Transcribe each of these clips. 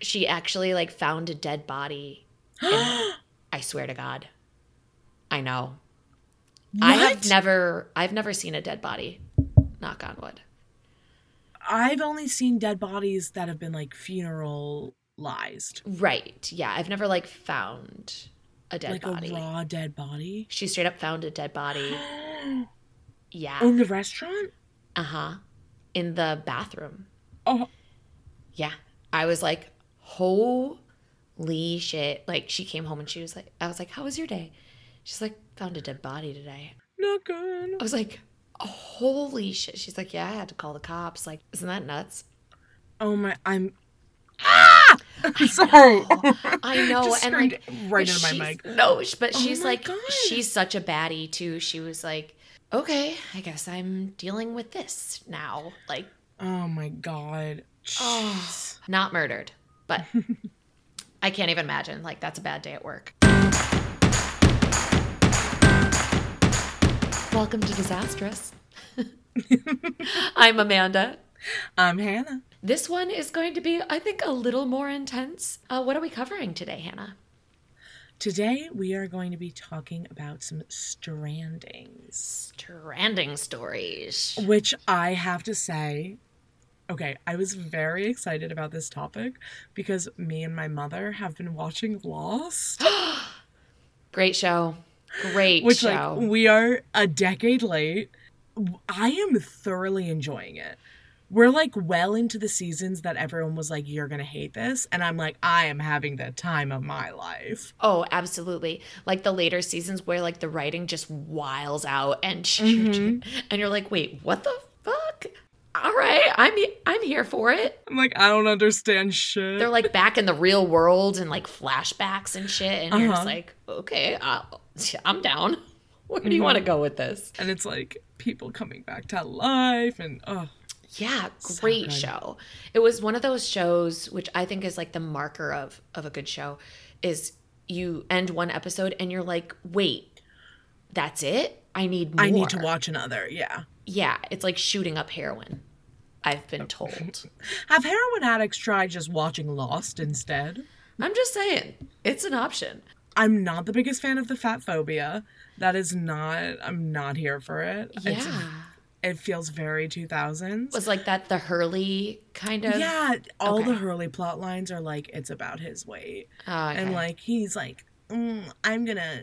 she actually like found a dead body. I swear to God. I know. I have never I've never seen a dead body. Knock on wood. I've only seen dead bodies that have been like funeralized. Right. Yeah. I've never like found a dead like body. a raw dead body. She straight up found a dead body. Yeah. In the restaurant? Uh huh. In the bathroom. Oh, Yeah. I was like, holy shit. Like, she came home and she was like, I was like, how was your day? She's like, found a dead body today. not good. I was like, holy shit. She's like, yeah, I had to call the cops. Like, isn't that nuts? Oh my, I'm. Ah! Sorry. I know. Just and like, right into my mic. No, but Oh she's like, God. she's such a baddie too. She was like, okay, I guess I'm dealing with this now. Like, Oh my god. Oh. Jeez. not murdered, but I can't even imagine. Like, that's a bad day at work. Welcome to Disastrous. I'm Amanda. I'm Hannah. This one is going to be, I think, a little more intense. Uh, what are we covering today, Hannah? Today we are going to be talking about some strandings, Stranding stories. which I have to say, okay, I was very excited about this topic because me and my mother have been watching Lost, Great show. Great which show. like we are a decade late. I am thoroughly enjoying it. We're like well into the seasons that everyone was like, "You're gonna hate this," and I'm like, "I am having the time of my life." oh, absolutely. Like the later seasons where like the writing just wiles out and Mm-hmm. and you're like, wait, what the fuck? All right, I'm I'm here for it. I'm like, I don't understand shit. They're like back in the real world and like flashbacks and shit, and you're just Uh-huh. like, okay, uh, I'm down. Where do you want to go with this? and it's like people coming back to life, and oh, Yeah, great good. show. It was one of those shows which I think is like the marker of of a good show is you end one episode and you're like, "Wait, that's it? I need more." I need to watch another. Yeah. Yeah, it's like shooting up heroin. I've been told. Have heroin addicts tried just watching Lost instead? I'm just saying, it's an option. I'm not the biggest fan of the fat phobia. That is not. I'm not here for it. Yeah. It's, it feels very 2000s. was like that the Hurley kind of yeah, all the Hurley plot lines are like it's about his weight, Oh, okay. and like he's like, mm, I'm gonna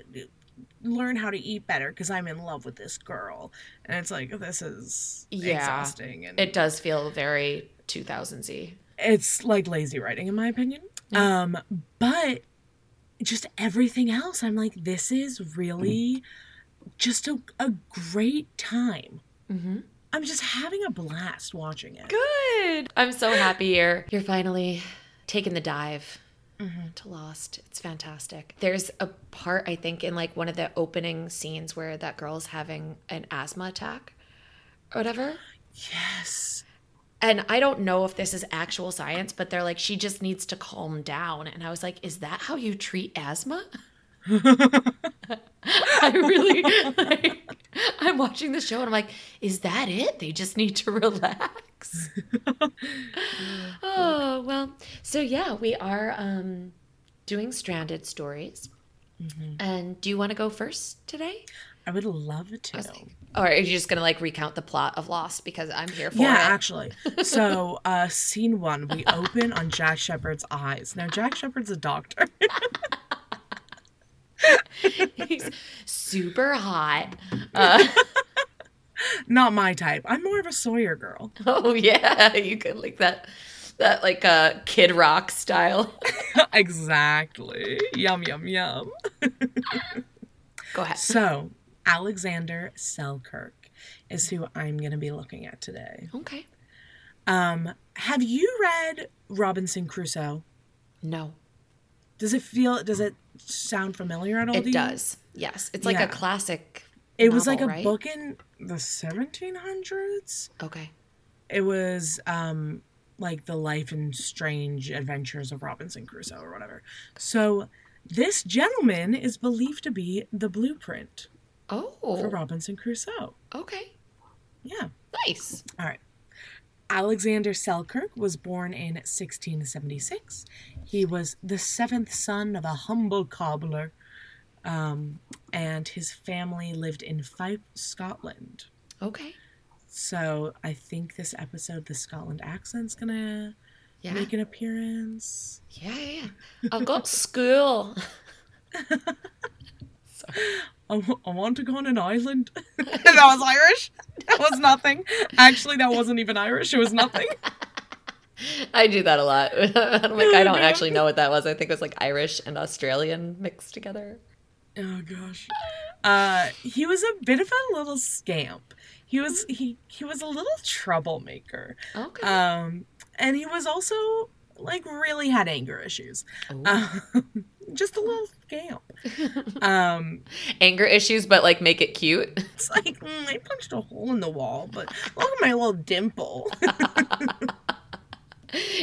learn how to eat better because I'm in love with this girl, and it's like this is Yeah. exhausting, and it does feel very 2000s-y. it's like lazy writing in my opinion. Um, but just everything else, I'm like, this is really just a, a great time. Mm-hmm. I'm just having a blast watching it. Good. I'm so happy you're you're finally taking the dive Mm-hmm. to Lost. It's fantastic. There's a part I think in like one of the opening scenes where that girl's having an asthma attack or whatever. Yes. And I don't know if this is actual science, but they're like she just needs to calm down. And I was like, is that how you treat asthma? I really like I'm watching the show and I'm like, is that it? They just need to relax. oh, well. So yeah, we are um doing stranded stories. And do you want to go first today? I would love to. Or are you just gonna like recount the plot of Lost because I'm here for Yeah, it? actually. So, uh, scene one, we open on Jack Shephard's eyes. Now, Jack Shephard's a doctor. He's super hot. Uh, Not my type. I'm more of a Sawyer girl. oh yeah, you could like that, that like uh, Kid Rock style. exactly. Yum, yum, yum. Go ahead. So, Alexander Selkirk is who I'm going to be looking at today. Okay. Um, have you read Robinson Crusoe? No, Does it feel? Does it sound familiar at all? it does. Yes, it's like Yeah. a classic. It was like a right? book in the 1700s. Okay. It was um like the life and strange adventures of Robinson Crusoe or whatever. So this gentleman is believed to be the blueprint Oh. for. Robinson Crusoe. Okay. Yeah. Nice. All right. Alexander Selkirk was born in 1676. He was the seventh son of a humble cobbler, um, and his family lived in Fife, Scotland. Okay. So I think this episode, the Scotland accent's gonna Yeah. make an appearance. Yeah, yeah. yeah. I've got school. I, w- I want to go on an island. that was Irish. That was nothing. Actually, that wasn't even Irish. It was nothing. I do that a lot. I'm like, I don't actually know what that was. I think it was like Irish and Australian mixed together. Oh gosh. Uh, he was a bit of a little scamp. He was he he was a little troublemaker. Okay. Um, and he was also like really had anger issues. Um, just a little scamp. Um, Anger issues, but like make it cute. it's like mm, I punched a hole in the wall, but look at my little dimple.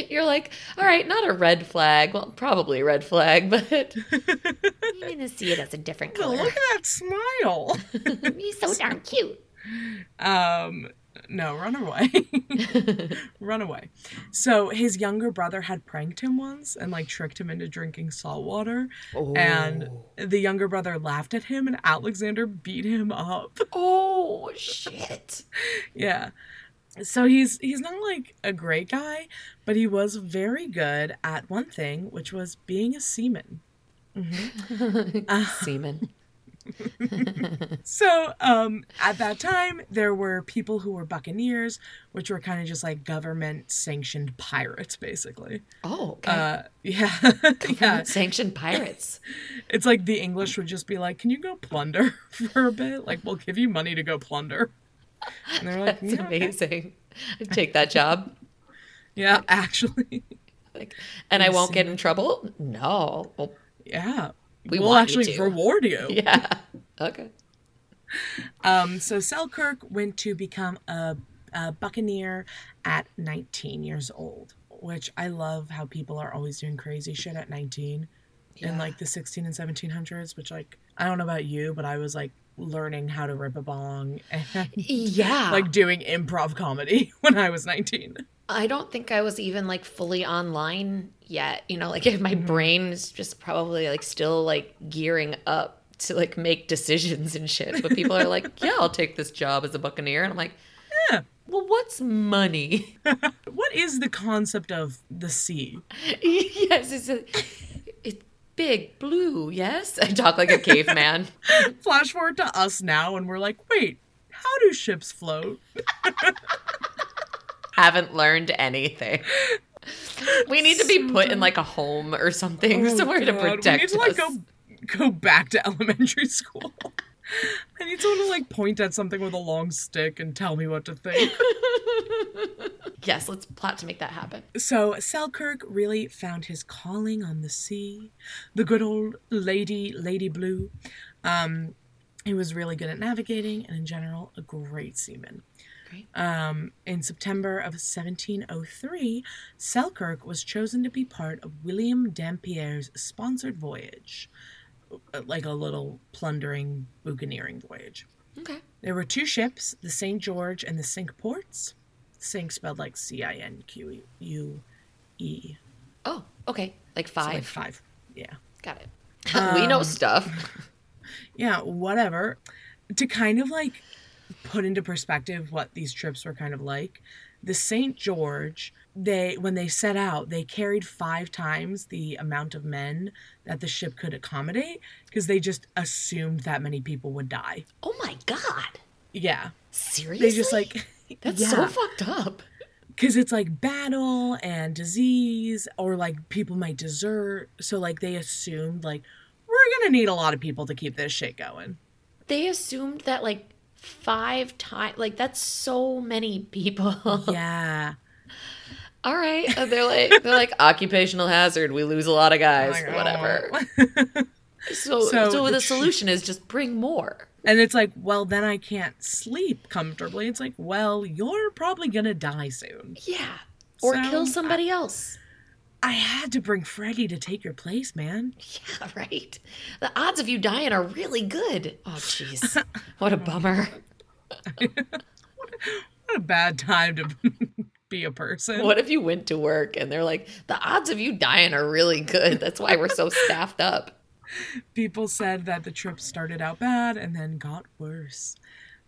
You're like, all right, not a red flag. Well, probably a red flag, but I'm gonna see it as a different But color. look at that smile. He's so darn cute. Um, no, run away. run away. So his younger brother had pranked him once and like tricked him into drinking salt water. And oh. the younger brother laughed at him and Alexander beat him up. oh shit. yeah. So he's he's not like a great guy, but he was very good at one thing, which was being a seaman. Mm-hmm. Uh, Semen. So, um, at that time, there were people who were buccaneers, which were kind of just like government sanctioned pirates, basically. Oh, okay. Uh, yeah, yeah. Sanctioned pirates. It's like the English would just be like, "Can you go plunder for a bit? Like, we'll give you money to go plunder." And they're like, That's "Yeah, okay." amazing. I'd take that job. Yeah, actually, Like, and I won't get in trouble. No. Well, yeah. We will want you actually reward you. yeah. Okay. Um, so Selkirk went to become a, a buccaneer at 19 years old, which I love how people are always doing crazy shit at 19 in like the 16 and 1700s, which like I don't know about you, but I was like learning how to rip a bong and Yeah. like doing improv comedy when I was 19. I don't think I was even like fully online yet. You know, like if my mm-hmm. brain is just probably like still like gearing up to like make decisions and shit. But people are like, yeah, I'll take this job as a buccaneer. And I'm like, Yeah. well, what's money? What is the concept of the sea? yes, it's a, it's big blue. Yes, I talk like a caveman. Flash forward to us now and we're like, wait, how do ships float? Haven't learned anything. We need to be put in like a home or something Oh, somewhere to God. protect We need to like go go back to elementary school. I need someone to like point at something with a long stick and tell me what to think. Yes, let's plot to make that happen. so Selkirk really found his calling on the sea. The good old lady, Lady Blue. Um, he was really good at navigating and in general a great seaman. Great. Um, in September of 1703, Selkirk was chosen to be part of William Dampier's sponsored voyage, uh, like a little plundering, buccaneering voyage. Okay. There were two ships, the St. George and the Cinque Ports. Cinque spelled like C I N Q U E. Oh, okay. Like So like five. five. Yeah. Got it. we know Um, stuff. Yeah, whatever. To kind of like put into perspective what these trips were kind of like, the St. George, they when they set out, they carried five times the amount of men that the ship could accommodate because they just assumed that many people would die. Oh my god. Yeah. Seriously? They just like That's so fucked up. because it's like battle and disease or like people might desert so like they assumed like we're gonna need a lot of people to keep this shit going They assumed that like five times like that's so many people. yeah All right. And they're like they're like occupational hazard. We lose a lot of guys. Like, Whatever. oh. So So so, the the, solution is just bring more. and it's like well then i can't sleep comfortably it's like well you're probably gonna die soon Yeah. Or So, kill somebody else. I had to bring freddy to take your place man Yeah, right. The odds of you dying are really good. Oh jeez. What a bummer. what a bad time to be a person. What if you went to work and they're like, the odds of you dying are really good. That's why we're so staffed up. People said that the trip started out bad and then got worse.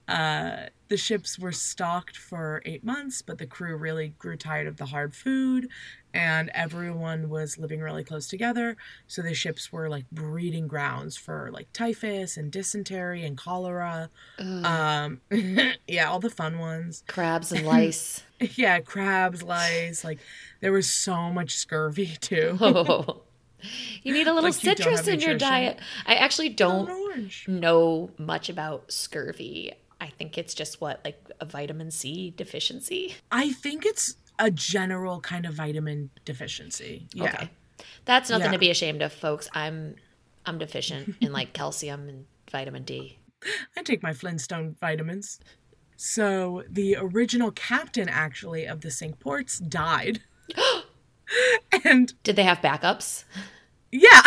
Uh, the ships were stocked for eight months, but the crew really grew tired of the hard food and everyone was living really close together. So the ships were like breeding grounds for like typhus and dysentery and cholera. Um, yeah, all the fun ones. Crabs and lice. Yeah, crabs, lice. Like there was so much scurvy too. Oh. You need a little Like citrus in your diet. I actually don't know much about scurvy. I think it's just what, like a vitamin C deficiency? I think it's a general kind of vitamin deficiency. Yeah. Okay. That's nothing Yeah. to be ashamed of, folks. I'm I'm deficient in like calcium and vitamin D. I take my Flintstone vitamins. So the original captain, actually, of the Cinque Ports died. and Did they have backups? yeah,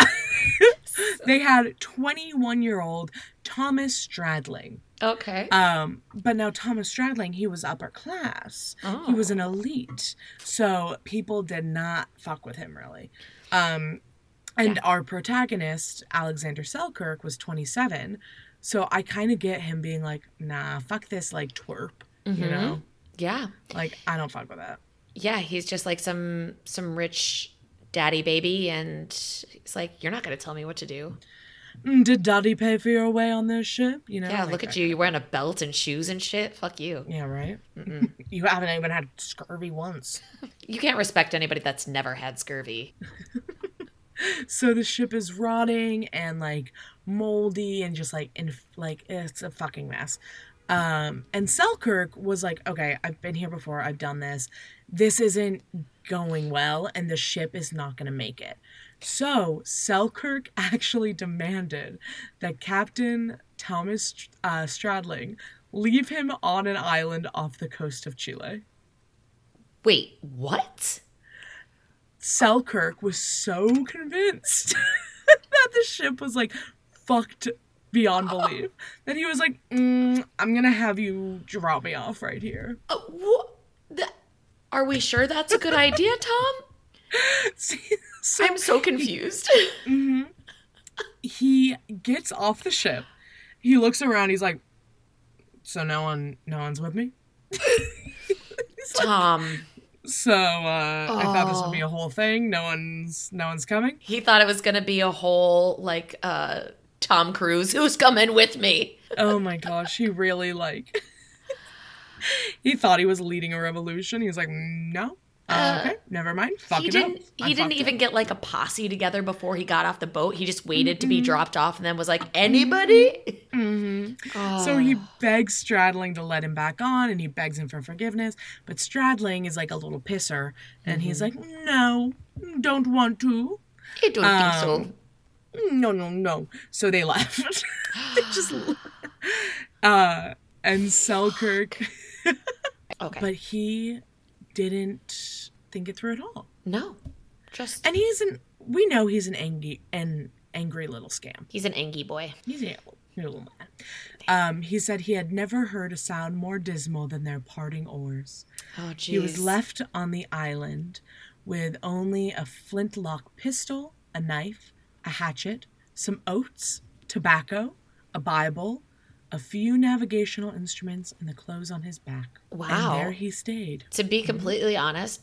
they had 21 year old Thomas Stradling. Okay. Um, but now Thomas Stradling, he was upper class. Oh. He was an elite. So people did not fuck with him really. Um, and our protagonist, Alexander Selkirk, was 27. So I kind of get him being like, nah, fuck this, like, twerp. You know? yeah. Like, I don't fuck with that. Yeah, he's just like some some rich daddy baby and he's like, You're not gonna tell me what to do. Mm, did Daddy pay for your way on this ship? You know? Yeah, like, look at you. You're wearing a belt and shoes and shit. Fuck you. Yeah, right? you haven't even had scurvy once. You can't respect anybody that's never had scurvy. so the ship is rotting and like moldy and just like in like it's a fucking mess um and selkirk was like okay i've been here before i've done this this isn't going well and the ship is not going to make it so selkirk actually demanded that captain thomas uh, stradling leave him on an island off the coast of chile Wait, what? Selkirk was so convinced that the ship was like fucked beyond belief that he was like, mm, "I'm gonna have you drop me off right here." Uh, what? That, are we sure that's a good idea, Tom? So I'm so confused. he gets off the ship. He looks around. He's like, "So no one, no one's with me." Tom, So uh, I thought this would be a whole thing. No one's, no one's coming. he thought it was gonna be a whole like uh Tom Cruise who's coming with me. Oh my gosh, he really like. he thought he was leading a revolution. He was like, no. Uh, okay, never mind. Fuck he didn't up. he didn't even it. get like a posse together before he got off the boat. He just waited to be dropped off and then was like, anybody? So he begs Stradling to let him back on, and he begs him for forgiveness. But Stradling is like a little pisser, and he's like, no, don't want to. I don't think so. Um, No, no, no. So they left. They just, uh, and Selkirk, Okay. but he didn't think it through at all. no. Just And he's an we know he's an angry an angry little scam. he's an angry boy. He's a little man. Um, he said he had never heard a sound more dismal than their parting oars. Oh jeez. He was left on the island with only a flintlock pistol, a knife, a hatchet, some oats, tobacco, a Bible, a few navigational instruments, and the clothes on his back. Wow. And there he stayed. To be completely honest,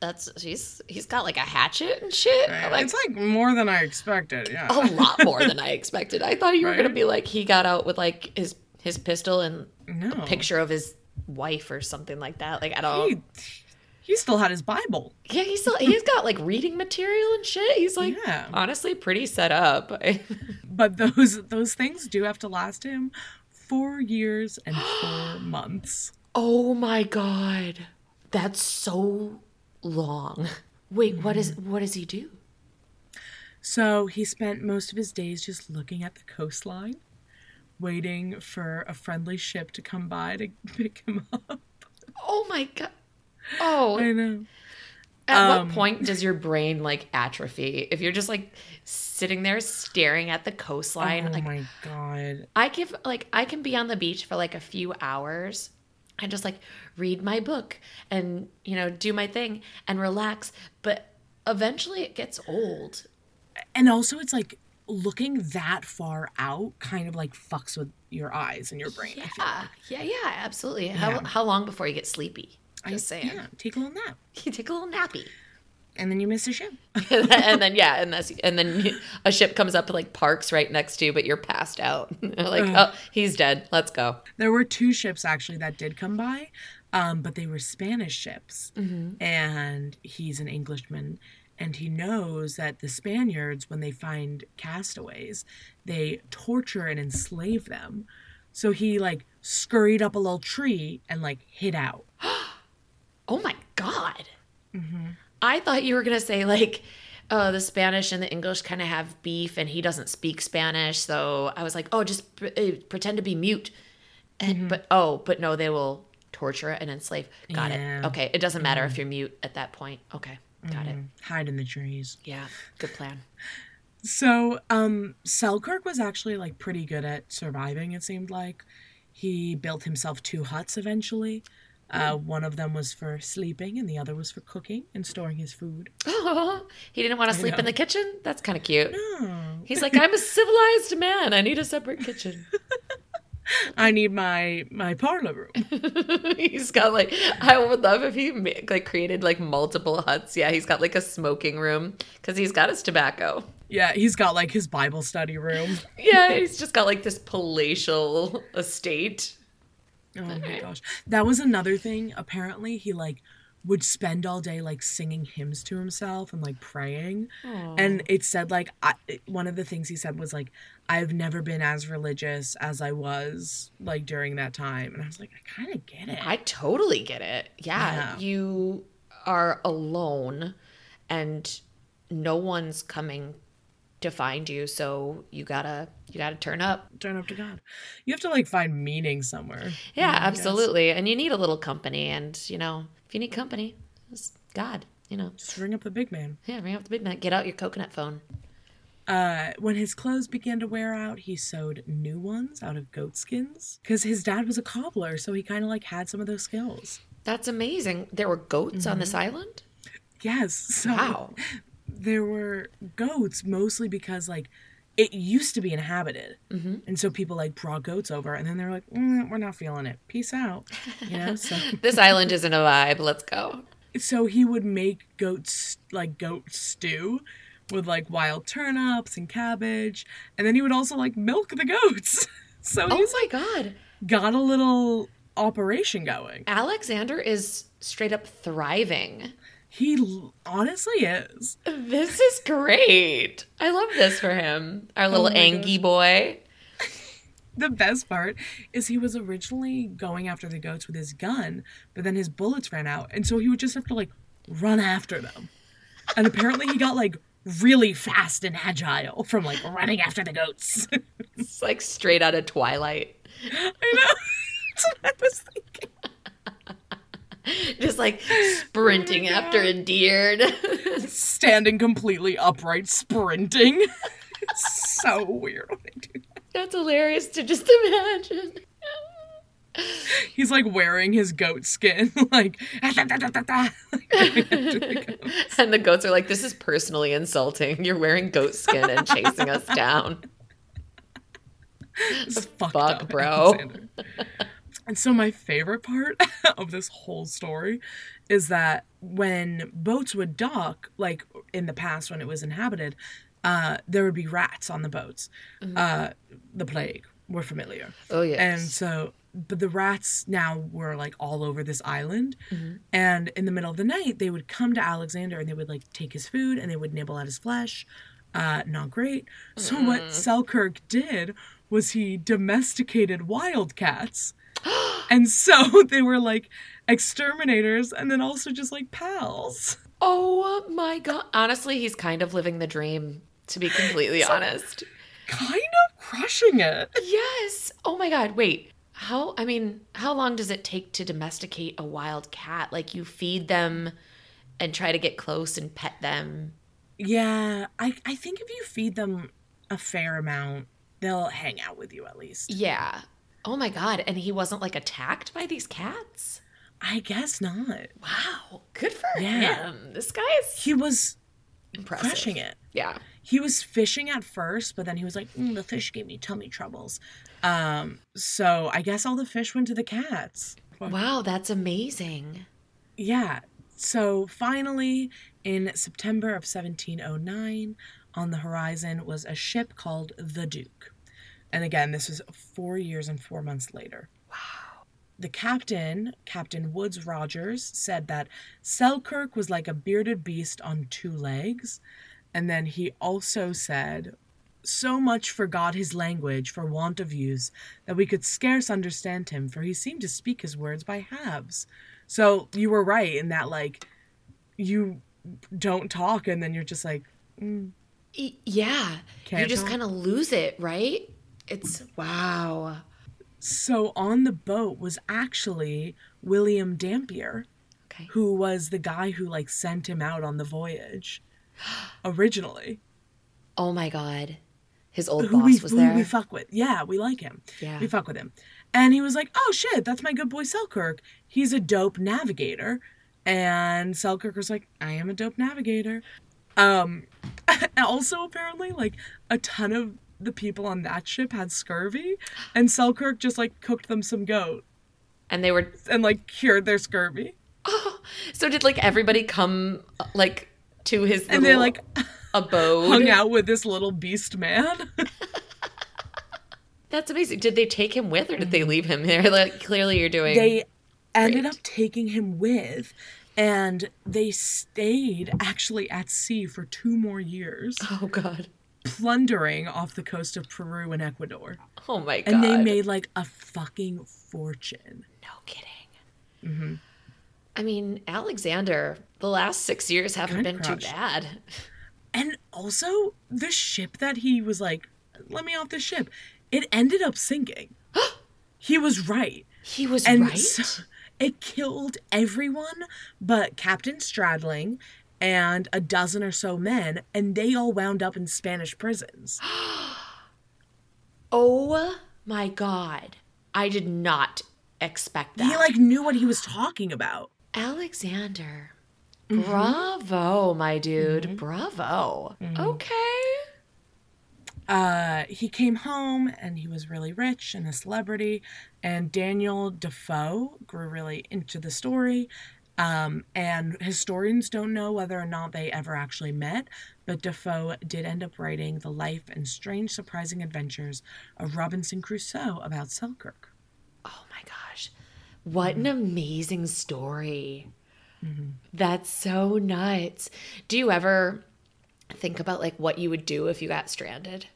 that's he's he's got like a hatchet and shit. Like it's like more than I expected. Yeah. a lot more than I expected. I thought you were gonna be like he got out with like his his pistol and no. a picture of his wife or something like that. Like I don't. He, he still had his Bible. Yeah, he's still he's got like reading material and shit. He's like Yeah. honestly pretty set up. But those those things do have to last him four years and four months. oh my god, that's so long. Wait, what is what does he do? So he spent most of his days just looking at the coastline, waiting for a friendly ship to come by to pick him up. Oh my god. Oh, I know. At Um, what point does your brain like atrophy? If you're just like sitting there staring at the coastline, oh like my god. I give like I can be on the beach for like a few hours and just like read my book and, you know, do my thing and relax. But eventually it gets old. And also, it's like looking that far out kind of like fucks with your eyes and your brain. Yeah, like. yeah, yeah, absolutely. How, Yeah. how long before you get sleepy? I- Just saying. Yeah, take a little nap. You take a little nappy. And then you miss a ship. and then yeah, and that's and then a ship comes up like parks right next to you, but you're passed out. like, oh, he's dead. Let's go. There were two ships actually that did come by, um, but they were Spanish ships. Mm-hmm. And he's an Englishman, and he knows that the Spaniards, when they find castaways, they torture and enslave them. So he like scurried up a little tree and like hid out. Oh my god. Mm-hmm. I thought you were gonna say like. Uh, the Spanish and the English kind of have beef, and he doesn't speak Spanish. So I was like, "Oh, just pre- uh, pretend to be mute." And, Mm-hmm. But oh, but no, they will torture and enslave. Got Yeah. Mm-hmm. it. Okay, it doesn't matter if you're mute at that point. Okay, got it. Hide in the trees. Yeah, good plan. So, um, Selkirk was actually like pretty good at surviving, it seemed like. He built himself two huts eventually. Uh, one of them was for sleeping, and the other was for cooking and storing his food. Oh, he didn't want to sleep in the kitchen. That's kind of cute. Oh, He's like, I'm a civilized man. I need a separate kitchen. I need my my parlor room. he's got like, I would love if he like created like multiple huts. Yeah, he's got like a smoking room because he's got his tobacco. yeah, he's got like his Bible study room. Yeah, he's just got like this palatial estate. Oh my gosh, that was another thing. Apparently, he like would spend all day like singing hymns to himself and like praying. And it said like I, one of the things he said was like I've never been as religious as I was like during that time. And I was like, I kind of get it. I totally get it. Yeah, Yeah. you are alone and no one's coming to find you, so you gotta you gotta turn up. Turn up to God. You have to like find meaning somewhere. Yeah, guess. absolutely. And you need a little company. And, you know, if you need company, it's God, you know. Just ring up the big man. Yeah, ring up the big man. Get out your coconut phone. Uh, when his clothes began to wear out, he sewed new ones out of goat skins because his dad was a cobbler, so he kind of like had some of those skills. That's amazing. There were goats on this island? Yes. So Wow. There were goats mostly because like it used to be inhabited, Mm-hmm. and so people like brought goats over, and then they're like, mm, "We're not feeling it. Peace out." You know. So This island isn't a vibe. Let's go. so he would make goats like goat stew with like wild turnips and cabbage, and then he would also like milk the goats. so Oh my God. got a little operation going. Alexander is straight up thriving. He honestly is. This is great. I love this for him. Our little Oh Angie boy. The best part is he was originally going after the goats with his gun, but then his bullets ran out, and so he would just have to like run after them. And apparently he got like really fast and agile from like running after the goats. It's like straight out of Twilight. I know. That's what I was thinking. Just like sprinting oh after a deer. Standing completely upright, sprinting. It's so weird when they do that. That's hilarious to just imagine. He's like wearing his goat skin, like, like going after the. And the goats are like, this is personally insulting. You're wearing goat skin and chasing us down. It's fucked Fuck, up, bro. And so my favorite part of this whole story is that when boats would dock, like in the past when it was inhabited, uh, there would be rats on the boats. Uh, the plague, we're familiar. Oh, yes. And so, but the rats now were like all over this island. And in the middle of the night, they would come to Alexander and they would like take his food and they would nibble at his flesh. Uh, not great. So, what Selkirk did was he domesticated wildcats. and so they were like exterminators and then also just like pals. oh my God. Honestly, he's kind of living the dream, to be completely honest. Kind of crushing it. Yes. Oh my God. Wait. How, I mean, how long does it take to domesticate a wild cat? Like, you feed them and try to get close and pet them. Yeah, I, I think if you feed them a fair amount, they'll hang out with you at least. Yeah. Oh my god! And he wasn't like attacked by these cats. I guess not. Wow, good for Yeah. him. This guy is He was impressive. crushing it. Yeah. He was fishing at first, but then he was like, "Mm, the fish gave me tummy troubles. Um, so I guess all the fish went to the cats. Wow, that's amazing. Yeah. So finally, in September of 1709, on the horizon was a ship called the Duke. And again, this was four years and four months later. Wow. The captain, Captain Woodes Rogers, said that Selkirk was like a bearded beast on two legs. And then he also said, So much forgot his language for want of use that we could scarce understand him, for he seemed to speak his words by halves. So you were right in that, like, you don't talk and then you're just like, mm, yeah. You just kind of lose it, right? It's wow. So on the boat was actually William Dampier, Okay. who was the guy who like sent him out on the voyage originally. Oh my god. His old who boss we, was there. we fuck with. Yeah, we like him. Yeah. We fuck with him. And he was like, "Oh shit, that's my good boy Selkirk. He's a dope navigator." And Selkirk was like, "I am a dope navigator." Um also apparently like a ton of the people on that ship had scurvy and Selkirk just like cooked them some goat and they were and like cured their scurvy. Oh, so did like everybody come like to his And they like abode? hung out with this little beast man. That's amazing. Did they take him with or did they leave him there? Like clearly you're doing they ended Great. up taking him with and they stayed actually at sea for two more years Oh god. Plundering off the coast of peru and ecuador Oh my god. and they made like a fucking fortune no kidding. Mm-hmm. I mean, Alexander, the last six years haven't Good been too bad. and also the ship that he was like let me off the ship it ended up sinking he was right He was and right. so- it killed everyone but Captain Stradling and a dozen or so men, and they all wound up in Spanish prisons. oh my god. I did not expect that. He like knew what he was talking about. Alexander. Mm-hmm. Bravo, my dude. Bravo. Mm-hmm. Okay. Uh, he came home and he was really rich and a celebrity. And Daniel Defoe grew really into the story. Um, and historians don't know whether or not they ever actually met, but Defoe did end up writing the life and strange, surprising adventures of Robinson Crusoe about Selkirk. Oh my gosh. What Mm-hmm. an amazing story. That's so nuts. Do you ever think about like what you would do if you got stranded?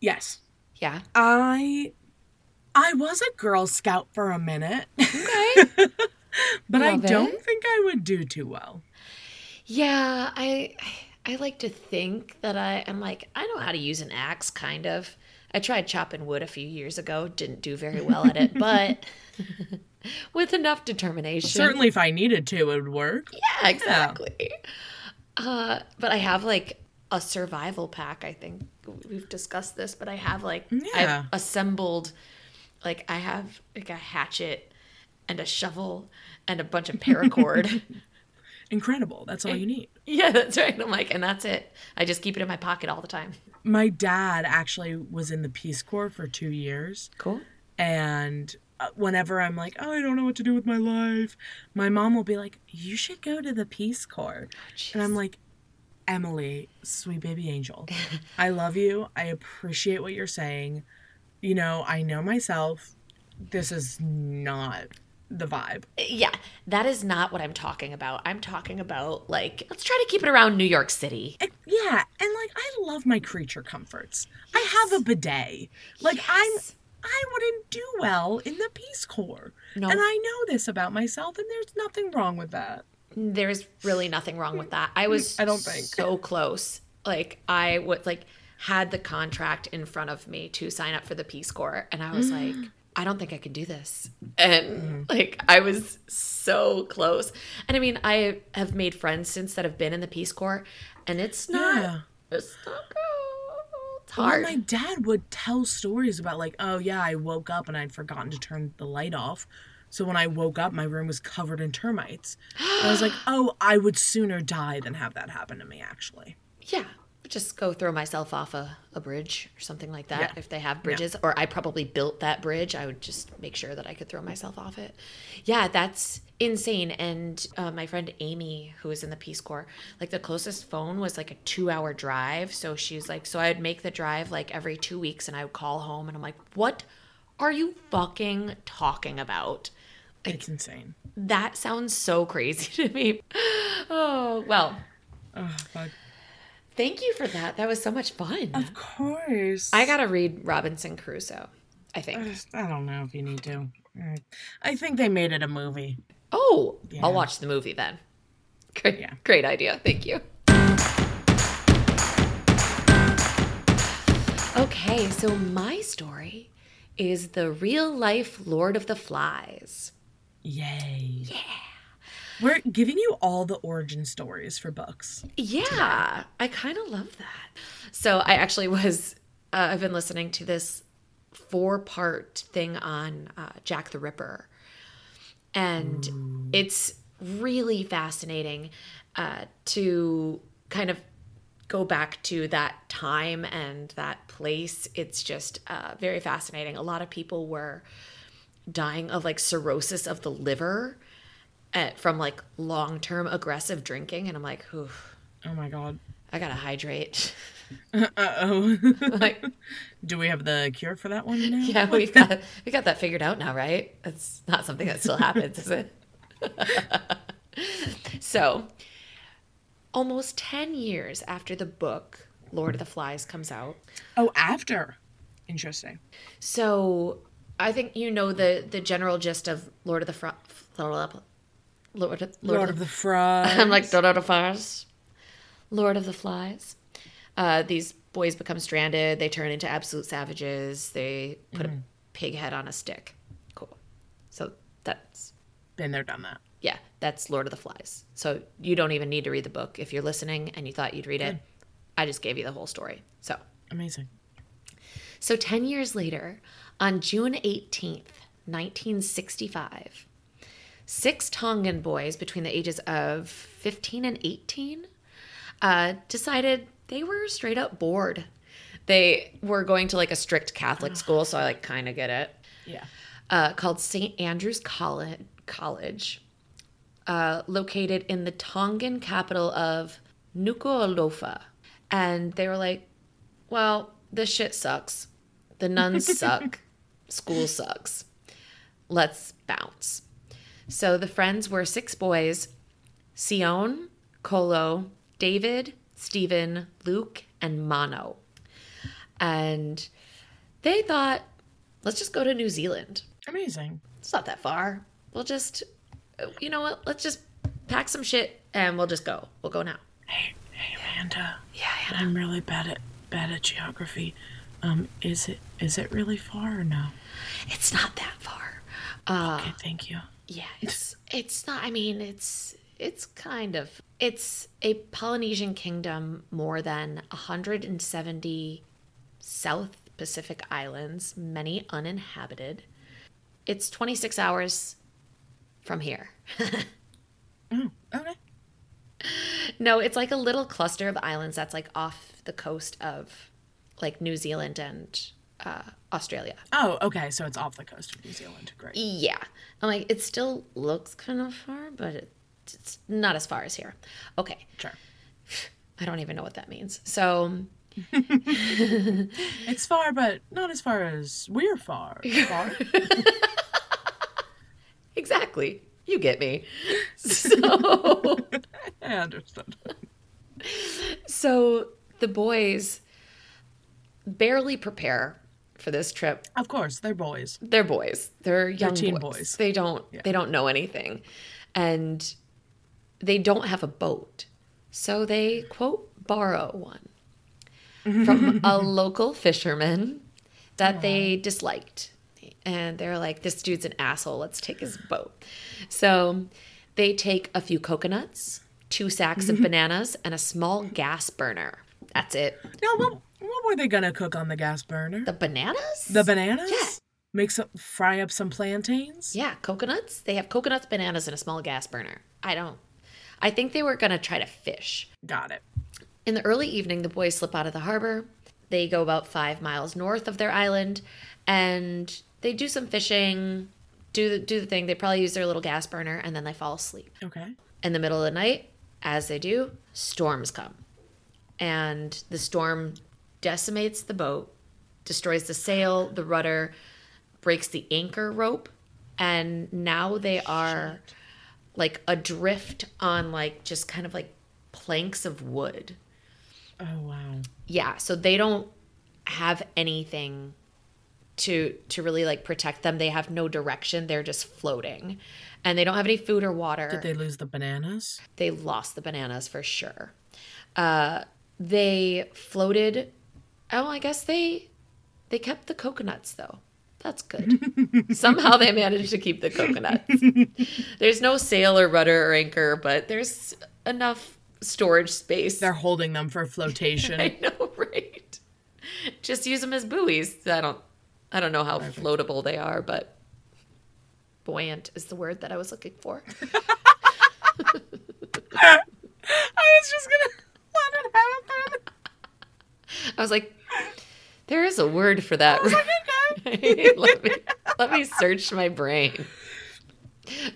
Yes, Yeah. I I was a Girl Scout for a minute, Okay. but I Love it. don't think I would do too well. yeah, I I like to think that I am like I know how to use an axe kind of. I tried chopping wood a few years ago, didn't do very well at it, but with enough determination. Certainly, if I needed to, it would work. Yeah, exactly. Uh, but I have like a survival pack. I think we've discussed this, but I have like Yeah. I've assembled like I have like a hatchet and a shovel and a bunch of paracord. Incredible. That's all you need. yeah, that's right. I'm like, and that's it. I just keep it in my pocket all the time. My dad actually was in the Peace Corps for two years. Cool. And uh, whenever I'm like, oh, I don't know what to do with my life, my mom will be like, you should go to the Peace Corps. And I'm like, Emily, sweet baby angel, I love you. I appreciate what you're saying. You know, I know myself. This is not the vibe. Yeah, that is not what I'm talking about. I'm talking about like let's try to keep it around New York City. And- yeah, and like I love my creature comforts. I have a bidet. Like I'm I wouldn't do well in the Peace Corps. No. And I know this about myself and there's nothing wrong with that. There's really nothing wrong with that. I was I don't think. so close. Like I would like had the contract in front of me to sign up for the Peace Corps and I was like I don't think I can do this. And Mm-hmm. like I was so close. And I mean, I have made friends since that have been in the Peace Corps and it's not Yeah. it's not, it's It's Well, hard. my dad would tell stories about like, oh yeah, I woke up and I'd forgotten to turn the light off. So when I woke up, my room was covered in termites. And I was like, oh, I would sooner die than have that happen to me. Actually, Yeah. Just go throw myself off a, a bridge or something like that Yeah. if they have bridges. Or I probably built that bridge. I would just make sure that I could throw myself off it. Yeah, that's insane. And uh, my friend Amy, who was in the Peace Corps, like the closest phone was like a two hour drive. So she's like, so I'd make the drive like every two weeks and I would call home and I'm like, what are you fucking talking about? it's insane. That sounds so crazy to me. Oh, well, Oh fuck. Thank you for that. That was so much fun. Of course. I gotta read Robinson Crusoe. I think. I don't know if you need to. I think they made it a movie. Oh, Yeah. I'll watch the movie then. Great, Yeah. great idea. Thank you. Okay, so my story is the real life Lord of the Flies. Yay. Yeah. We're giving you all the origin stories for books. Yeah, I kind of love that. So I actually was, uh, I've been listening to this four part thing on uh, Jack the Ripper. And it's really fascinating uh, to kind of go back to that time and that place. It's just uh, very fascinating. A lot of people were dying of like cirrhosis of the liver uh, from like long term aggressive drinking. And I'm like, oof. Oh my god. I gotta hydrate. Uh oh. like, Do we have the cure for that one now? yeah, we've got we got that figured out now, right? It's not something that still happens, is it? so, almost ten years after the book Lord of the Flies comes out, Oh, after. Interesting. so I think you know the the general gist of Lord of the Fro- Lord of Lord Lord, of the Fries. I'm like Lord of the Flies. Lord of the Flies. Uh, these boys become stranded. They turn into absolute savages. They put a pig head on a stick. Cool. So that's Been there, done that. yeah, that's Lord of the Flies. So you don't even need to read the book if you're listening and you thought you'd read it. I just gave you the whole story. So Amazing. so 10 years later, on June 18th, 1965, six Tongan boys between the ages of 15 and 18 uh, decided they were straight up bored. They were going to like a strict Catholic school, so I like kind of get it, Yeah. uh, called St. Andrew's College, College uh, located in the Tongan capital of Nuku'alofa. And they were like, well, this shit sucks. The nuns suck. School sucks. Let's bounce. So the friends were six boys Sion, Kolo, David, Stephen, Luke, and Mano. And they thought, let's just go to New Zealand. Amazing. It's not that far. We'll just, you know what? Let's just pack some shit and we'll just go. We'll go now. Hey, hey, Amanda. Yeah, yeah. I'm really bad at bad at geography. Um, is it is it really far or no? It's not that far. Uh, Okay, thank you. Yeah, it's it's not. I mean, it's it's kind of it's a Polynesian kingdom more than 170 South Pacific islands, many uninhabited. It's 26 hours from here. Oh, okay. No, it's like a little cluster of islands that's like off the coast of like New Zealand and uh, Australia. Oh, okay. So it's off the coast of New Zealand. Great. Yeah. I'm like, it still looks kind of far, but it, it's not as far as here. Okay. Sure. I don't even know what that means. So, It's far, but not as far as we're far. Far. exactly. You get me. So, I understood. so the boys barely prepare for this trip Of course, they're boys. they're boys. They're young teen boys. boys. They don't they don't know anything. And they don't have a boat. So they quote borrow one from a local fisherman that they disliked. And they're like, this dude's an asshole. Let's take his boat. So they take a few coconuts, two sacks of bananas, and a small gas burner. That's it. Now, what, what were they gonna cook on the gas burner? The bananas? The bananas? Yeah. Make some fry up some plantains? Yeah, coconuts. They have coconuts, bananas, and a small gas burner. I don't. I think they were going to try to fish. Got it. In the early evening, the boys slip out of the harbor. They go about five miles north of their island and they do some fishing, do the, do the thing. They probably use their little gas burner and then they fall asleep. Okay. In the middle of the night, as they do, storms come. And the storm decimates the boat, destroys the sail, the rudder, breaks the anchor rope, and now they are like adrift on like just kind of like planks of wood. Oh wow. Yeah, so they don't have anything to to really like protect them. They have no direction. They're just floating. And they don't have any food or water. Did they lose the bananas? they lost the bananas for sure. Uh, they floated. Oh, I guess they they kept the coconuts though. That's good. Somehow they managed to keep the coconuts. there's no sail or rudder or anchor, but there's enough storage space. They're holding them for flotation. I know, right? Just use them as buoys. I don't I don't know how floatable they are, but buoyant is the word that I was looking for. I was just gonna happen. I was like, there is a word for that. Let me let me search my brain.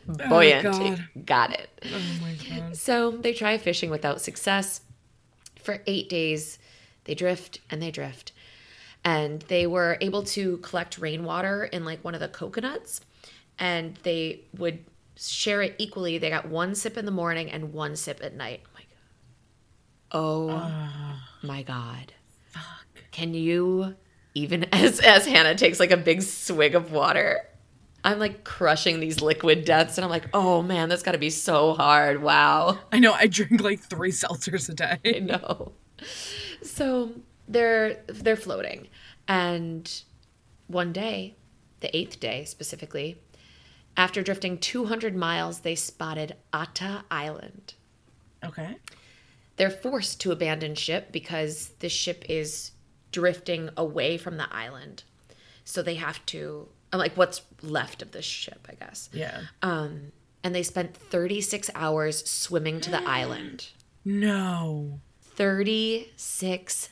Buoyant. God. Got it. Oh. So they try fishing without success. For eight days, they drift and they drift. And they were able to collect rainwater in like one of the coconuts and they would share it equally. They got one sip in the morning and one sip at night. Oh my god. Oh my god. Fuck. Can you even as as Hannah takes like a big swig of water? I'm like crushing these liquid deaths and I'm like, "Oh man, that's got to be so hard. Wow." I know. I drink like three seltzers a day. I know. So they're they're floating, and one day, the eighth day specifically, after drifting 200 miles, they spotted Ata Island. Okay. They're forced to abandon ship because the ship is drifting away from the island, so they have to like what's left of the ship, I guess. Yeah. Um, and they spent 36 hours swimming to the island. No. 36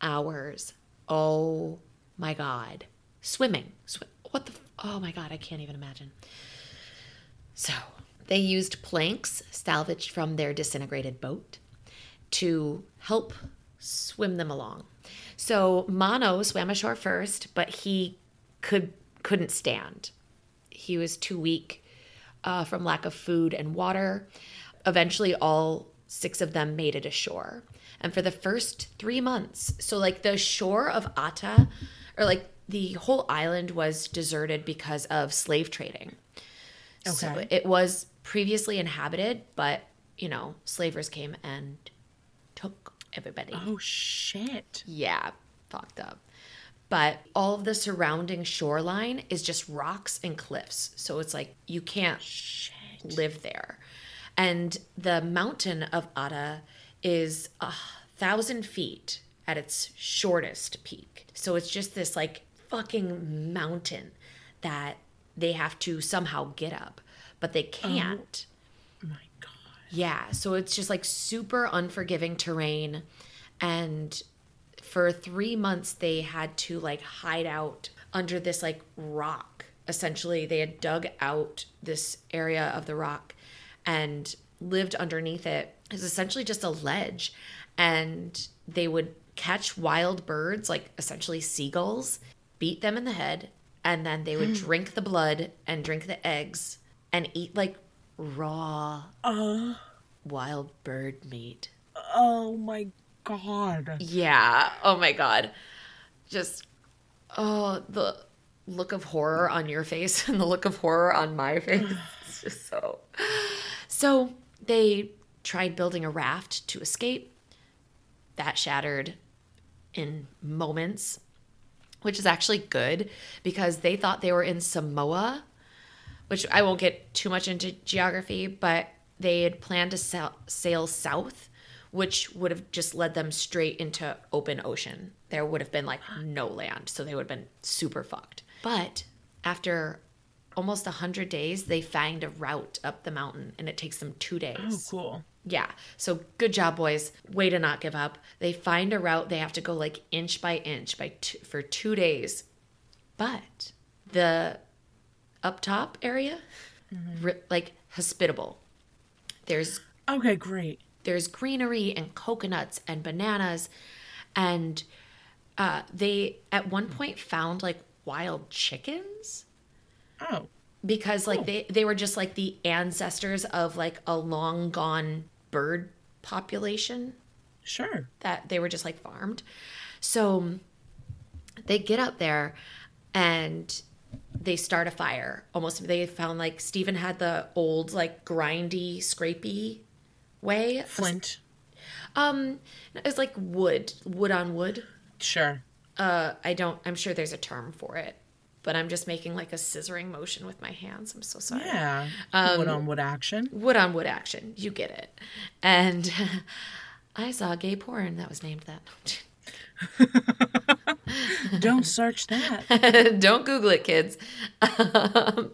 hours. Oh my God. Swimming. Sw- what the? F- oh my God, I can't even imagine. So they used planks salvaged from their disintegrated boat to help swim them along. So Mano swam ashore first, but he could couldn't stand. He was too weak uh, from lack of food and water. Eventually, all six of them made it ashore. And for the first three months, so like the shore of Ata, or like the whole island was deserted because of slave trading. So Okay. it was previously inhabited, but you know, slavers came and took everybody. Oh shit. Yeah, fucked up. But all of the surrounding shoreline is just rocks and cliffs. So it's like you can't Shit. live there. And the mountain of Ata is a thousand feet at its shortest peak. So it's just this like fucking mountain that they have to somehow get up, but they oh. can't. Yeah, so it's just like super unforgiving terrain. And for three months, they had to like hide out under this like rock. Essentially, they had dug out this area of the rock and lived underneath it. It's essentially just a ledge. And they would catch wild birds, like essentially seagulls, beat them in the head, and then they would drink the blood and drink the eggs and eat like raw Uh, wild bird meat. oh my god. Yeah. Oh my god. Just oh the look of horror on your face and the look of horror on my face. It's just so. So they tried building a raft to escape. That shattered in moments, which is actually good because they thought they were in Samoa, which I won't get too much into geography, but they had planned to sail, sail south which would have just led them straight into open ocean. There would have been like no land, so they would have been super fucked. But after almost 100 days, they find a route up the mountain and it takes them two days. Oh, cool. Yeah. So good job, boys. Way to not give up. They find a route. They have to go like inch by inch by t- for two days. But the up top area, ri- like hospitable. There's Okay, great. there's greenery and coconuts and bananas, and uh, they at one point found like wild chickens Oh, because like they they were just like the ancestors of like a long gone bird population sure. that they were just like farmed. So they get up there and they start a fire. Almost they found like Stephen had the old like grindy, scrapey way. Flint. Um it's like wood, wood on wood. Sure. Uh I don't I'm sure there's a term for it. But I'm just making like a scissoring motion with my hands. I'm so sorry. Yeah. Um, wood on wood action. wood on wood action. You get it. And I saw gay porn that was named that. Don't search that. Don't Google it, kids. Um,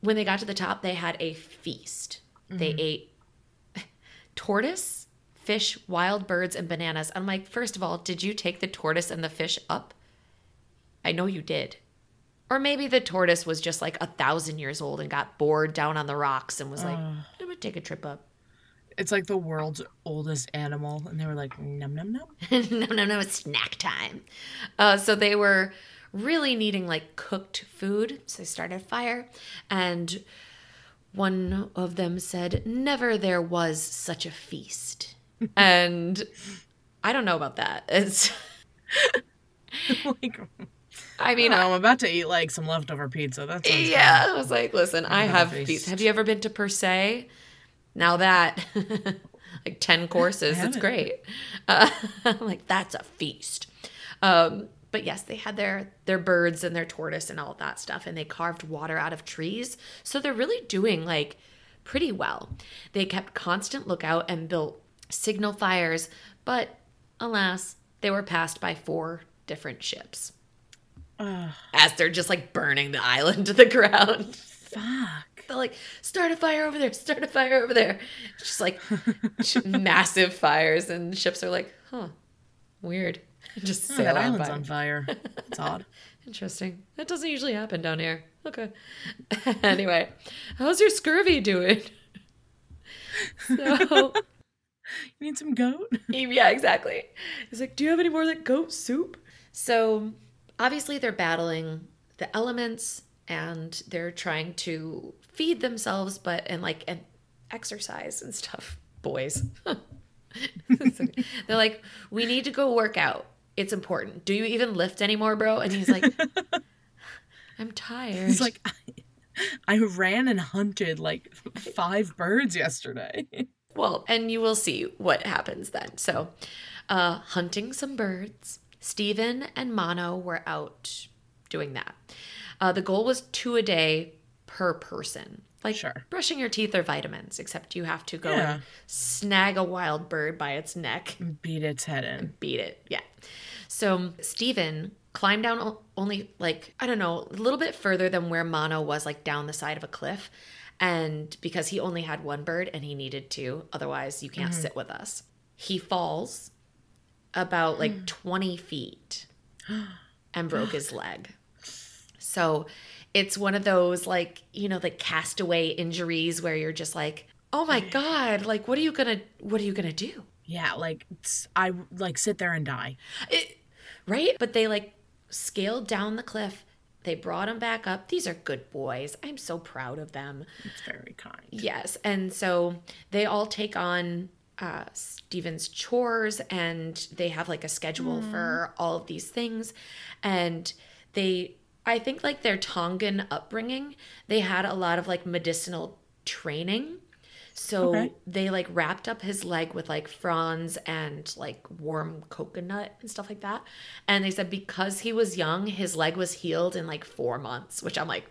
when they got to the top, they had a feast. They ate tortoise, fish, wild birds, and bananas. I'm like, first of all, did you take the tortoise and the fish up? I know you did. Or maybe the tortoise was just like a thousand years old and got bored down on the rocks and was like, I'm gonna take a trip up. It's like the world's oldest animal, and they were like, num num num. no, no, no, it's snack time. Uh, so they were really needing like cooked food. So they started a fire. And one of them said, Never there was such a feast. and I don't know about that. It's, like, I mean, you I'm about to eat like some leftover pizza. That's yeah, I was like, listen, I have have feast. feast. Have you ever been to Per Se? Now that, like 10 courses, it's great. Uh, like, that's a feast. Um, but yes, they had their their birds and their tortoise and all of that stuff, and they carved water out of trees. So they're really doing like pretty well. They kept constant lookout and built signal fires, but alas, they were passed by four different ships Ugh, as they're just like burning the island to the ground. fuck. They're like, start a fire over there, start a fire over there. It's just like massive fires, and ships are like, huh, weird. Just Oh, sail that on island's by. on fire. It's odd. Interesting. That doesn't usually happen down here. Okay. anyway, how's your scurvy doing? So, You need some goat? yeah, exactly. He's like, do you have any more like goat soup? So, obviously, they're battling the elements and they're trying to feed themselves, but and like and exercise and stuff. Boys, they're like, we need to go work out. It's important. Do you even lift anymore, bro? And he's like, I'm tired. He's like, I, I ran and hunted like five birds yesterday. Well, and you will see what happens then. So, uh, hunting some birds. Stephen and Mano were out doing that. Uh, the goal was two a day per person. Like Sure. brushing your teeth or vitamins, except you have to go Yeah. and snag a wild bird by its neck, Beat its head in. beat it. Yeah. So Stephen climbed down only like, I don't know, a little bit further than where Mano was, like down the side of a cliff. And because he only had one bird and he needed to, otherwise you can't mm-hmm. sit with us. He falls about like mm. 20 feet and broke his leg. So it's one of those like, you know, the castaway injuries where you're just like, oh my God, like what are you gonna what are you gonna do? Yeah, like I like sit there and die. It, right? But they like scaled down the cliff. They brought him back up. These are good boys. I'm so proud of them. It's very kind. Yes. And so they all take on uh, Steven's chores and they have like a schedule for all of these things. And they, I think like their Tongan upbringing, they had a lot of like medicinal training. So Okay. they like wrapped up his leg with like fronds and like warm coconut and stuff like that. And they said because he was young, his leg was healed in like four months, which I'm like,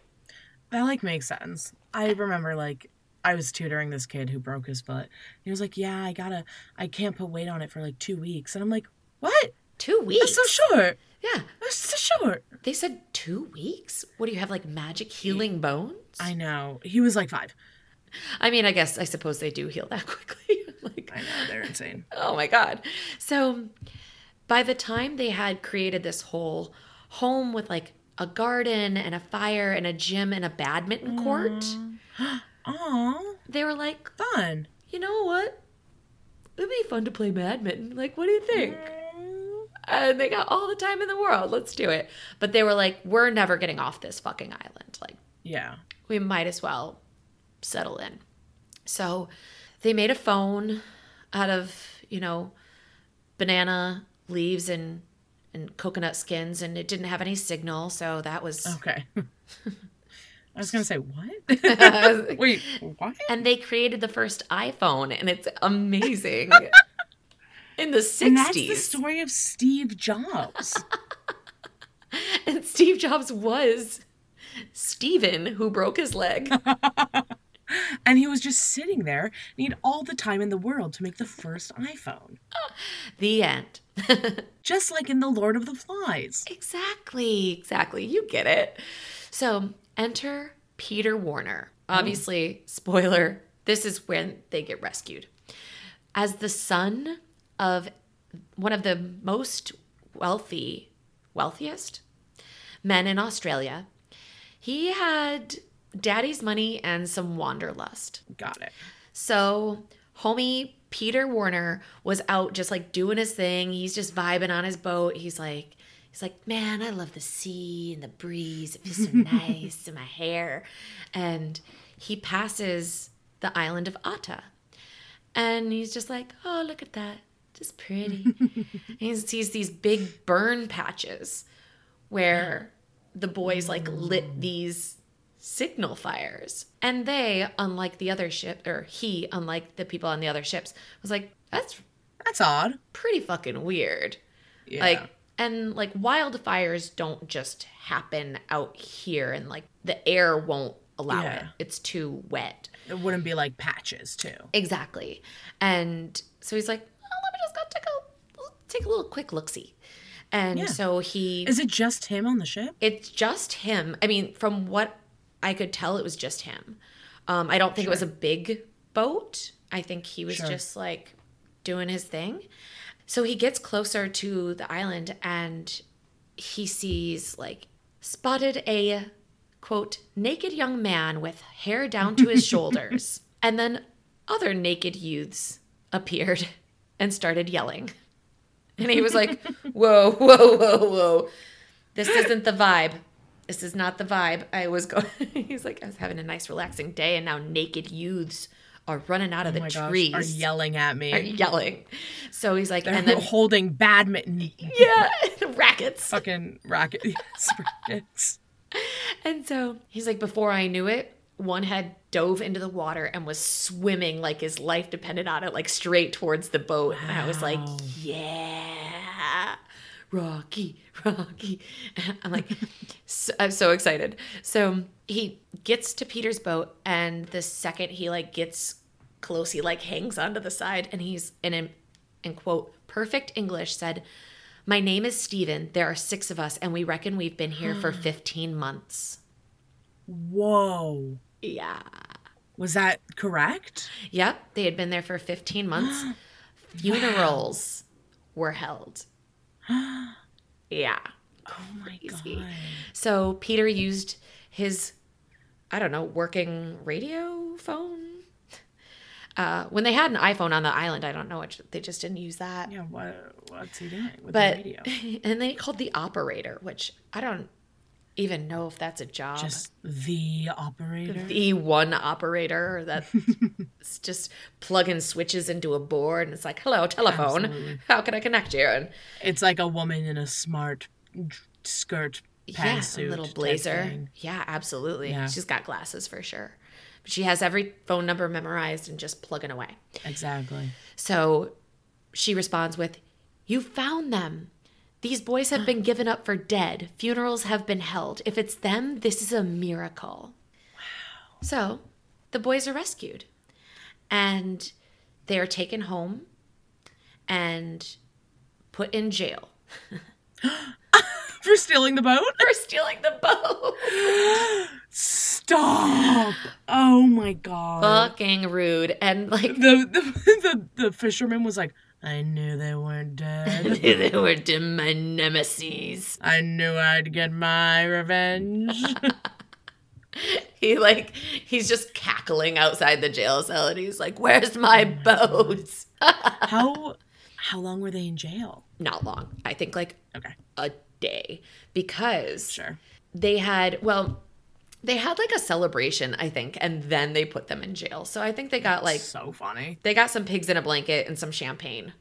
That like makes sense. I remember like I was tutoring this kid who broke his foot. He was like, "Yeah, I gotta, I can't put weight on it for like two weeks," and I'm like, "What? Two weeks. That's so short. Yeah. That's so short." They said two weeks? What do you have, like magic healing bones? I know. He was like five. I mean, I guess, I suppose they do heal that quickly. like, I know they're insane. oh my God. So by the time they had created this whole home with like a garden and a fire and a gym and a badminton court, Aw, they were like, fun. you know what? It'd be fun to play badminton. Like, what do you think? Mm. And they got all the time in the world. Let's do it. But they were like, we're never getting off this fucking island. Like, Yeah. we might as well settle in. So they made a phone out of, you know, banana leaves and and coconut skins and it didn't have any signal, so that was Okay. I was gonna say what? Wait, what? and they created the first iPhone and it's amazing. In the 60s. And that's the story of Steve Jobs. And Steve Jobs was Steven who broke his leg. and he was just sitting there. And he had all the time in the world to make the first iPhone. the end. Just like in The Lord of the Flies. exactly, exactly. You get it. So enter Peter Warner. Oh. Obviously, spoiler, this is when they get rescued. As the son of one of the most wealthy, wealthiest men in Australia, he had daddy's money and some wanderlust. Got it. So, homie Peter Warner was out just like doing his thing. He's just vibing on his boat. He's like, he's like, man, I love the sea and the breeze. It feels so nice in my hair. And he passes the island of Ata. And he's just like, oh, look at that. Just pretty. and he sees these big burn patches where the boys like lit these signal fires. And they, unlike the other ship, or he, unlike the people on the other ships, was like, that's That's odd. pretty fucking weird. Yeah. Like, and like wildfires don't just happen out here and like the air won't allow it. It's too wet. it wouldn't be like patches too. Exactly. And so he's like, oh, let me just go take a take a little quick look see. And Yeah. so he Is it just him on the ship? it's just him. I mean, from what I could tell, it was just him. Um, I don't think it was a big boat. I think he was Sure. just like doing his thing. So he gets closer to the island and he sees like spotted a quote naked young man with hair down to his shoulders. And then other naked youths appeared and started yelling. And he was like, "Whoa, whoa, whoa, whoa. This isn't the vibe. This is not the vibe. I was going He's like, I was having a nice relaxing day and now naked youths are running out of Oh the gosh, trees. are yelling at me. are yelling. So he's like, They're and then holding badminton yeah, rackets. fucking racket yes, rackets. And so he's like, before I knew it, one had dove into the water and was swimming like his life depended on it, like straight towards the boat. And I was like, yeah, Rocky, Rocky. I'm like, so, I'm so excited. So he gets to Peter's boat, and the second he like gets close, he like hangs onto the side, and he's in an in quote perfect English said. My name is Steven. There are six of us, and we reckon we've been here for 15 months. Whoa. Yeah. Was that correct? Yep. They had been there for 15 months. Funerals were held. Yeah. Oh my Crazy. god. So Peter used his, I don't know, working radio phone. Uh, when they had an iPhone on the island, I don't know, what, they just didn't use that. Yeah, what what's he doing with but the radio? and they called the operator, which I don't even know if that's a job. Just the operator. the one operator that's just plugging switches into a board and it's like, hello, telephone. Absolutely. How can I connect you? And It's like a woman in a smart skirt yeah, a little blazer. Yeah, absolutely. Yeah. She's got glasses for sure. But she has every phone number memorized and just plugging away. Exactly. So she responds with, You found them. These boys have been given up for dead. Funerals have been held. If it's them, this is a miracle. Wow. So the boys are rescued and they are taken home and put in jail For stealing the boat? for stealing the boat. Stop! Oh my god. Fucking rude. And like, the, the the the fisherman was like, I knew they weren't dead. I knew they were to my nemesis. I knew I'd get my revenge. He like, he's just cackling outside the jail cell and he's like, Where's my oh boat? how how long were they in jail? Not long. I think like Okay, a day because sure. they had well they had like a celebration i think and then they put them in jail so i think they got like so funny. they got some pigs in a blanket and some champagne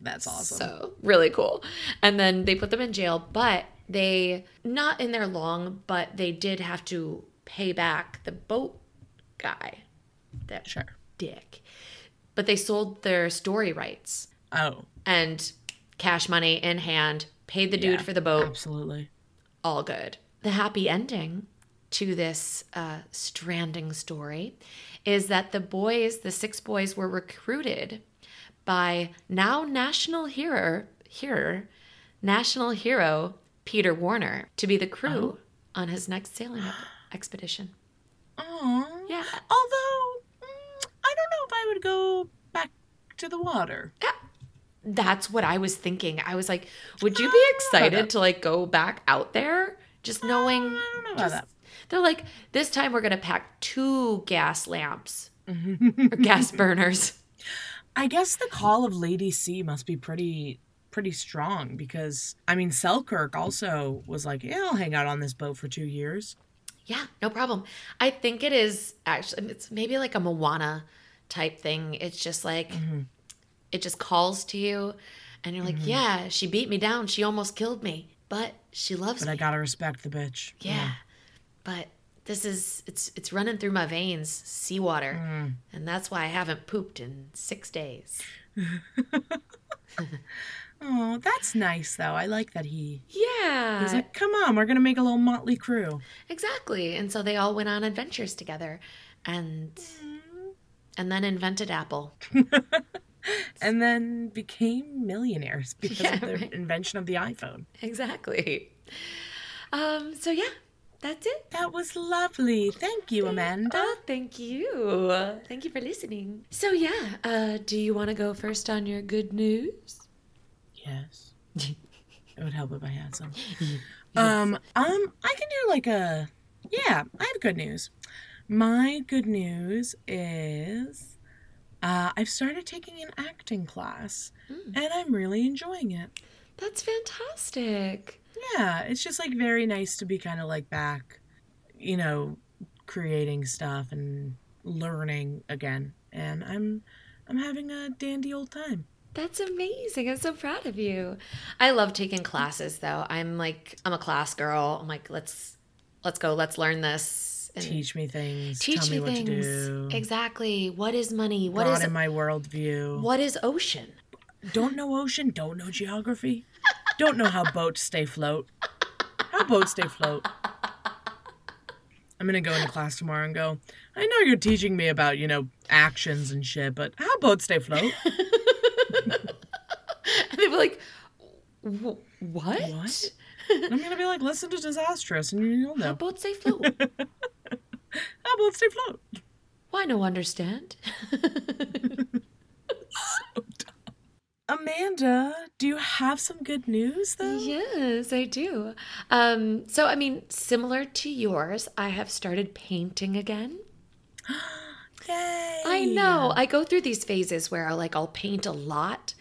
That's awesome. so really cool and then they put them in jail but they not in there long but they did have to pay back the boat guy that Sure. dick but they sold their story rights Oh, and cash money in hand paid the dude Yeah, for the boat absolutely. all good. The happy ending to this uh, stranding story is that the boys, the six boys, were recruited by now national hero, hero, national hero Peter Warner to be the crew on his next sailing expedition. Oh, Yeah, Although, mm, I don't know if I would go back to the water. Yeah. that's what I was thinking. I was like, would you be that. excited to like go back out there, just knowing? I don't know about just- that. They're like, this time we're gonna pack two gas lamps or gas burners. I guess the call of Lady C must be pretty pretty strong because I mean Selkirk also was like, yeah, I'll hang out on this boat for two years. Yeah, no problem. I think it is actually it's maybe like a Moana type thing. It's just like mm-hmm. it just calls to you and you're like, mm-hmm. yeah, she beat me down. She almost killed me, but she loves But me. I gotta respect the bitch. yeah. But this is it's it's running through my veins, seawater. And that's why I haven't pooped in 6 days. Oh, that's nice though. I like that he. Yeah. He's like, come on, we're gonna make a little motley crew. Exactly. And so they all went on adventures together and and then invented Apple. And then became millionaires because Yeah, of the right. invention of the iPhone. Exactly. Um so yeah, that's it. That was lovely. Thank you, Amanda. Oh, thank you. Thank you for listening. So yeah, uh do you want to go first on your good news? Yes. it would help if I had some. Um, um, I can do like a yeah, I have good news. My good news is uh I've started taking an acting class and I'm really enjoying it. That's fantastic. Yeah, it's just like very nice to be kind of like back, you know, creating stuff and learning again. And I'm I'm having a dandy old time. That's amazing. I'm so proud of you. I love taking classes though. I'm like I'm a class girl. I'm like let's let's go. Let's learn this. And Teach me things. teach tell me, me, what things. to do. Exactly. What is money? What is Broaden my worldview. what is ocean? Don't know ocean, don't know geography, don't know how boats stay float. How boats stay float. I'm gonna go into class tomorrow and go, I know you're teaching me about, you know, actions and shit, but how boats stay float? And they were like, "Wh- "What? What? I'm gonna be like, listen to Disastrous and you'll know. How boats stay float? How boats stay float. Why no understand? Amanda, do you have some good news though? yes, I do. Um, so I mean, similar to yours, I have started painting again. Yay! I know. I go through these phases where I like I'll paint a lot,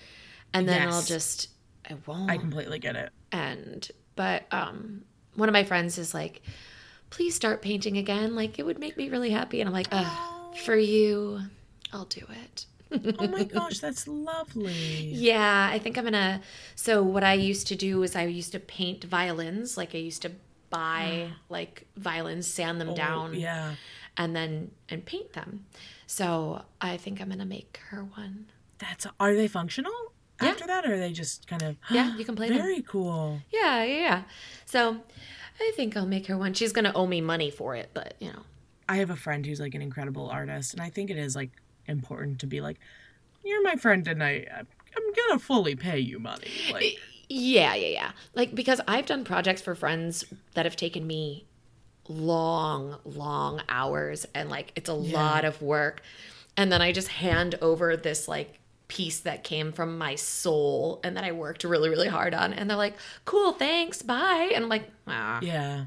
and then I'll just I won't. I completely get it. and but um, one of my friends is like, "Please start painting again. Like it would make me really happy." And I'm like, Ugh, "For you, I'll do it." Oh my gosh, that's lovely. Yeah, I think I'm gonna. So what I used to do is I used to paint violins. Like I used to buy ah. like violins, sand them oh, down, Oh, Yeah. and then and paint them. So I think I'm gonna make her one. That's are they functional Yeah. after that or are they just kind of Yeah, you can play them. Very cool. Yeah, yeah, yeah. So I think I'll make her one. She's gonna owe me money for it, but you know, I have a friend who's like an incredible artist, and I think it is like important to be like, "You're my friend, and I I'm gonna fully pay you money." Like, Yeah, yeah, yeah. Like because I've done projects for friends that have taken me long, long hours and like it's a lot of work. And then I just hand over this like piece that came from my soul and that I worked really, really hard on. And they're like, cool, thanks, bye. And I'm like, ah. yeah,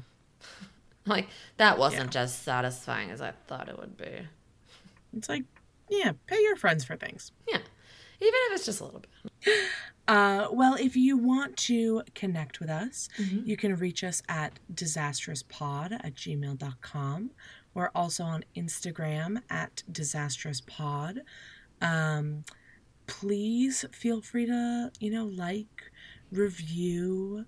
Like that wasn't as satisfying as I thought it would be. it's like, yeah, pay your friends for things. Yeah. Even if it's just a little bit. Uh, well, if you want to connect with us, you can reach us at disastrouspod at gmail.com. We're also on Instagram at disastrouspod. Um, please feel free to, you know, like, review,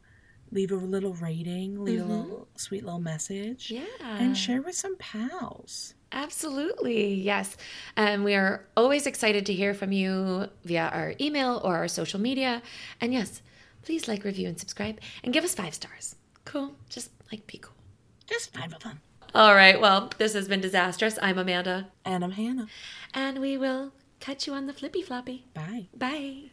leave a little rating, leave a little sweet little message, Yeah. and share with some pals. Absolutely, yes. And we are always excited to hear from you via our email or our social media. And yes, please like, review, and subscribe and give us five stars. Cool. Just like be cool. Just five of them. All right. Well, this has been Disastrous. I'm Amanda. And I'm Hannah. And we will catch you on the flippy floppy. Bye. Bye.